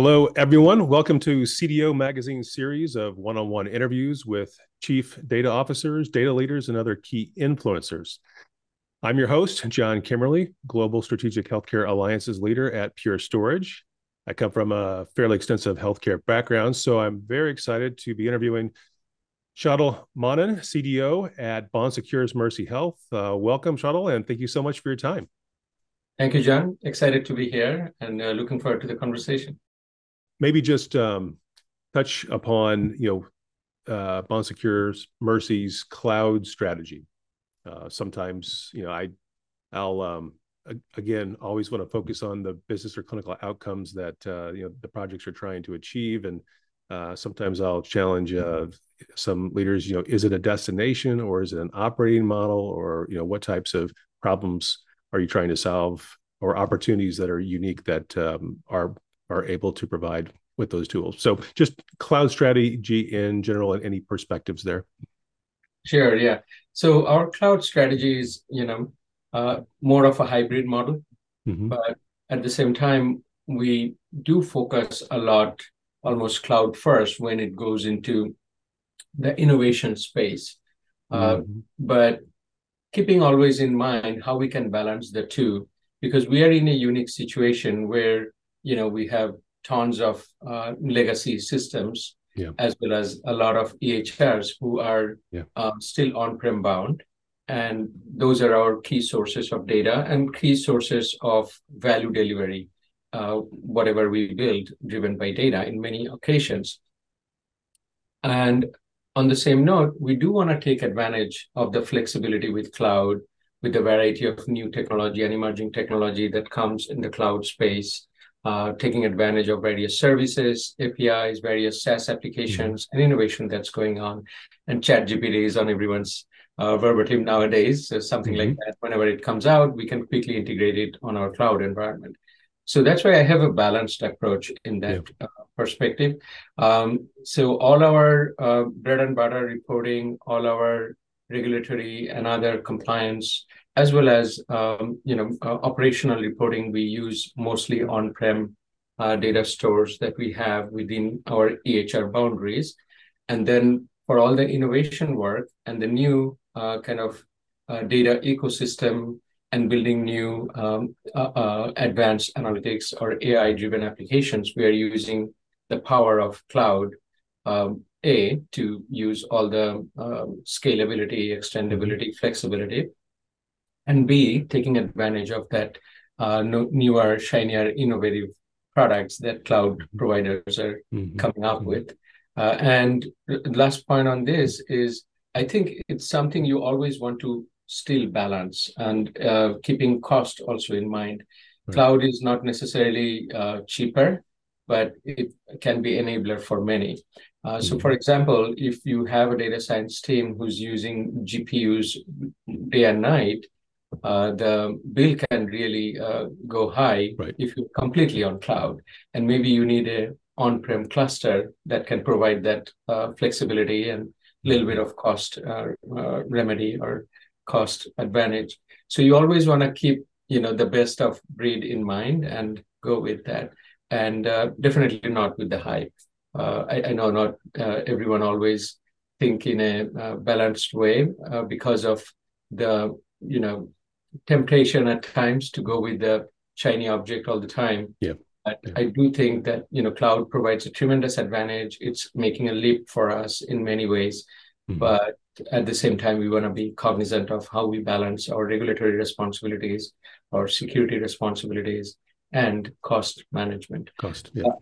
Hello, everyone. Welcome to CDO Magazine series of one-on-one interviews with chief data officers, data leaders, and other key influencers. I'm your host, John Kimmerly, Global Strategic Healthcare Alliances Leader at Pure Storage. I come from a fairly extensive healthcare background, so I'm very excited to be interviewing Shadul Manan, CDO at Bon Secours Mercy Health. Uh, welcome, Shadul, and thank you so much for your time. Thank you, John. Excited to be here and uh, looking forward to the conversation maybe just um, touch upon you know uh, Bon Secours Mercy's cloud strategy. Uh, sometimes you know I I'll um, again always want to focus on the business or clinical outcomes that uh, you know the projects are trying to achieve and uh, sometimes I'll challenge uh, some leaders. You know, is it a destination or is it an operating model, or you know, what types of problems are you trying to solve, or opportunities that are unique that um, are are able to provide with those tools. So just cloud strategy in general and any perspectives there. Sure, yeah. So our cloud strategy is, you know, uh, more of a hybrid model, mm-hmm. but at the same time, we do focus a lot, almost cloud first, when it goes into the innovation space. Uh, mm-hmm. But keeping always in mind how we can balance the two, because we are in a unique situation where you know we have tons of uh, legacy systems yeah. as well as a lot of EHRs who are yeah. um, still on-prem bound. And those are our key sources of data and key sources of value delivery, uh, whatever we build driven by data in many occasions. And on the same note, we do want to take advantage of the flexibility with cloud, with the variety of new technology and emerging technology that comes in the cloud space uh, taking advantage of various services, APIs, various SaaS applications, mm-hmm. and innovation that's going on. And ChatGPT is on everyone's uh, verbatim nowadays. So something mm-hmm. like that, whenever it comes out, we can quickly integrate it on our cloud environment. So that's why I have a balanced approach in that yeah. uh, perspective. Um, so all our uh, bread and butter reporting, all our regulatory and other compliance as well as um, you know uh, operational reporting. We use mostly on-prem uh, data stores that we have within our EHR boundaries, and then for all the innovation work and the new uh, kind of uh, data ecosystem and building new um, uh, uh, advanced analytics or AI-driven applications, we are using the power of cloud. Um, a to use all the um, scalability, extendability, flexibility, and B, taking advantage of that uh, newer, shinier, innovative products that cloud mm-hmm. providers are mm-hmm. coming up mm-hmm. with. Uh, and the last point on this is I think it's something you always want to still balance and uh, keeping cost also in mind. Right. Cloud is not necessarily uh, cheaper, but it can be enabler for many. Uh, so, mm-hmm. for example, if you have a data science team who's using GPUs day and night, uh, the bill can really uh, go high right. if you're completely on cloud. And maybe you need a on-prem cluster that can provide that uh, flexibility and a little bit of cost uh, uh, remedy or cost advantage. So you always want to keep you know the best of breed in mind and go with that, and uh, definitely not with the hype. I, I, know not everyone always think in a balanced way because of the you know temptation at times to go with the shiny object all the time. Yeah. But yeah. I do think that you know cloud provides a tremendous advantage. It's making a leap for us in many ways, mm-hmm. but at the same time, we want to be cognizant of how we balance our regulatory responsibilities, our security responsibilities, and cost management. Cost, yeah. Uh,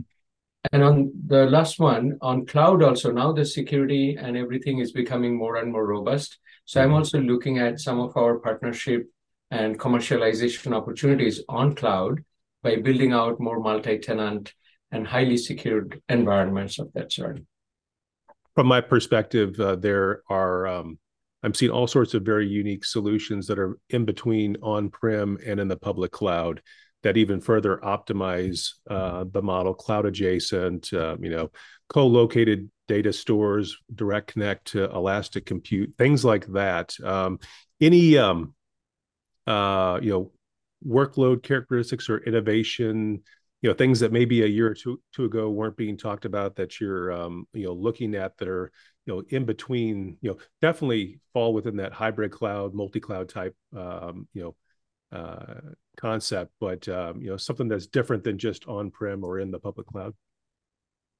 and on the last one, on cloud also, now the security and everything is becoming more and more robust. So mm-hmm. I'm also looking at some of our partnership and commercialization opportunities on cloud by building out more multi-tenant and highly secured environments of that sort. From my perspective, uh, there are um, I'm seeing all sorts of very unique solutions that are in between on-prem and in the public cloud that even further optimize uh, the model, cloud adjacent, uh, you know, co-located data stores, direct connect to elastic compute, things like that. Um, any um, uh, you know workload characteristics or innovation you know things that maybe a year or two, two ago weren't being talked about that you're um, you know looking at that are you know in between you know definitely fall within that hybrid cloud multi-cloud type um, you know uh, concept but um, you know something that's different than just on-prem or in the public cloud.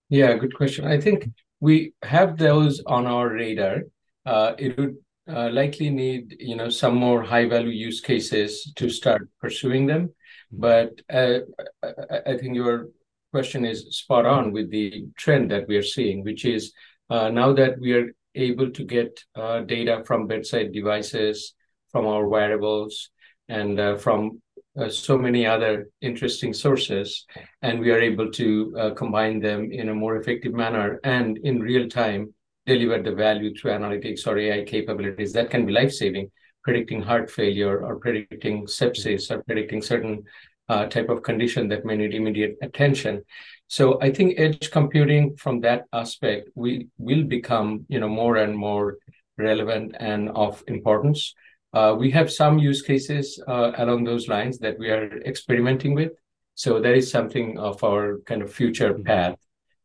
Yeah good question. I think we have those on our radar. Uh, it would uh, likely need you know some more high value use cases to start pursuing them mm-hmm. but uh, I, I think your question is spot on with the trend that we are seeing which is uh, now that we are able to get uh, data from bedside devices, from our wearables, and uh, from uh, so many other interesting sources, and we are able to uh, combine them in a more effective manner and in real time deliver the value through analytics or AI capabilities that can be life saving, predicting heart failure or predicting sepsis or predicting certain uh, type of condition that may need immediate attention. So I think edge computing from that aspect we will become you know more and more relevant and of importance. Uh, we have some use cases uh, along those lines that we are experimenting with. So that is something of our kind of future mm-hmm. path.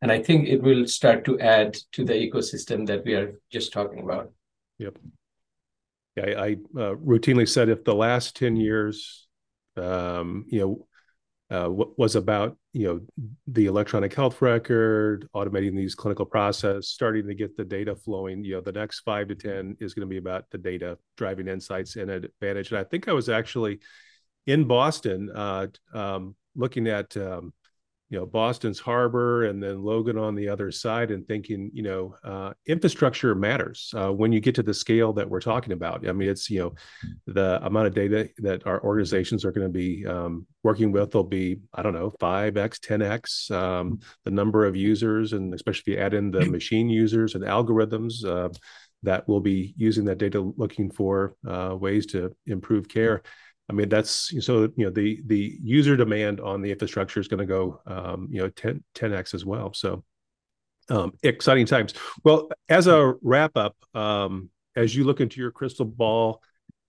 And I think it will start to add to the ecosystem that we are just talking about. Yep. I, I uh, routinely said if the last 10 years, um, you know, uh, was about you know the electronic health record automating these clinical process starting to get the data flowing you know the next five to ten is going to be about the data driving insights and advantage and i think i was actually in boston uh, um, looking at um, you know Boston's harbor and then Logan on the other side, and thinking you know uh, infrastructure matters uh, when you get to the scale that we're talking about. I mean, it's you know the amount of data that our organizations are going to be um, working with will be I don't know five x, ten x um, the number of users, and especially if you add in the machine users and algorithms. Uh, that will be using that data looking for uh, ways to improve care I mean, that's so you know the the user demand on the infrastructure is going to go um, you know 10 10x as well. So um, exciting times. Well, as a wrap up, um, as you look into your crystal ball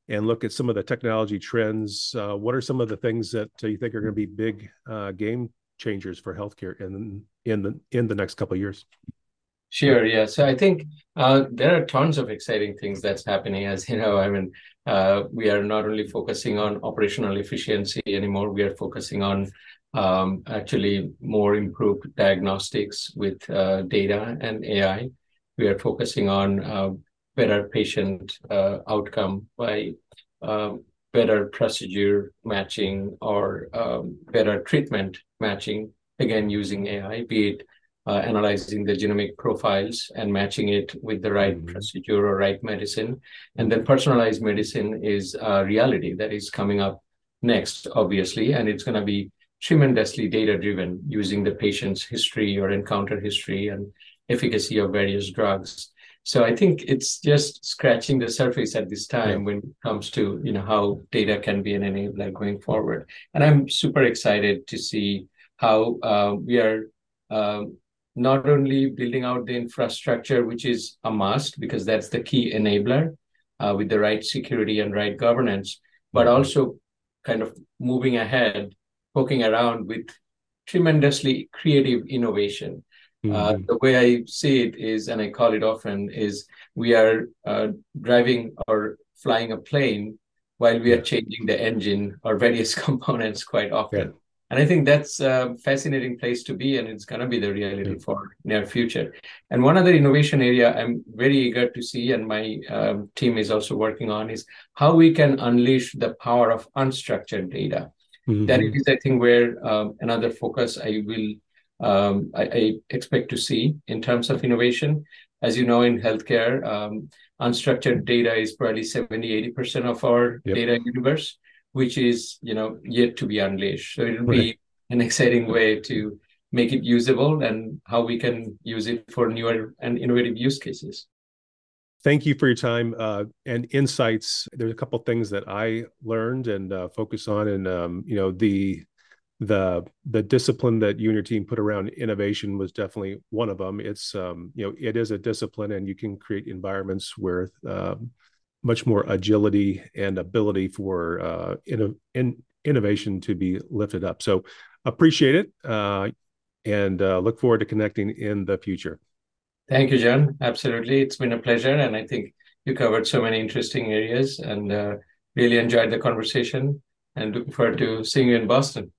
and look at some of the technology trends, uh, what are some of the things that you think are going to be big uh, game changers for healthcare in in the in the next couple of years? Sure. Yeah. So I think uh, there are tons of exciting things that's happening. As you know, I mean, uh, we are not only focusing on operational efficiency anymore. We are focusing on um, actually more improved diagnostics with uh, data and AI. We are focusing on uh, better patient uh, outcome by um, better procedure matching or um, better treatment matching. Again, using AI, be it uh, analyzing the genomic profiles and matching it with the right mm-hmm. procedure or right medicine. And then personalized medicine is a reality that is coming up next, obviously, and it's going to be tremendously data driven using the patient's history or encounter history and efficacy of various drugs. So I think it's just scratching the surface at this time yeah. when it comes to you know how data can be an enabler going forward. And I'm super excited to see how uh, we are um, not only building out the infrastructure, which is a must because that's the key enabler uh, with the right security and right governance, but also kind of moving ahead, poking around with tremendously creative innovation. Uh, mm-hmm. Uh, the way I see it is, and I call it often, is we are uh, driving or flying a plane while we are changing the engine or various components quite often. And i think that's a fascinating place to be and it's going to be the reality for near future. And one other innovation area i'm very eager to see and my um, team is also working on is how we can unleash the power of unstructured data. Mm-hmm. that is i think where um, another focus i will um, I, I, expect to see in terms of innovation. As you know in healthcare um, unstructured data is probably 70 80% of our yep. data universe which is you know yet to be unleashed. So it'll be an exciting way to make it usable and how we can use it for newer and innovative use cases. Thank you for your time uh, and insights. There's a couple things that I learned and uh, focus on, and um, you know the the the discipline that you and your team put around innovation was definitely one of them. It's um, you know it is a discipline, and you can create environments where um, much more agility and ability for uh, in, in innovation to be lifted up. So appreciate it uh, and uh, look forward to connecting in the future. Thank you, John. Absolutely. It's been a pleasure. And I think you covered so many interesting areas and uh, really enjoyed the conversation and looking forward to seeing you in Boston.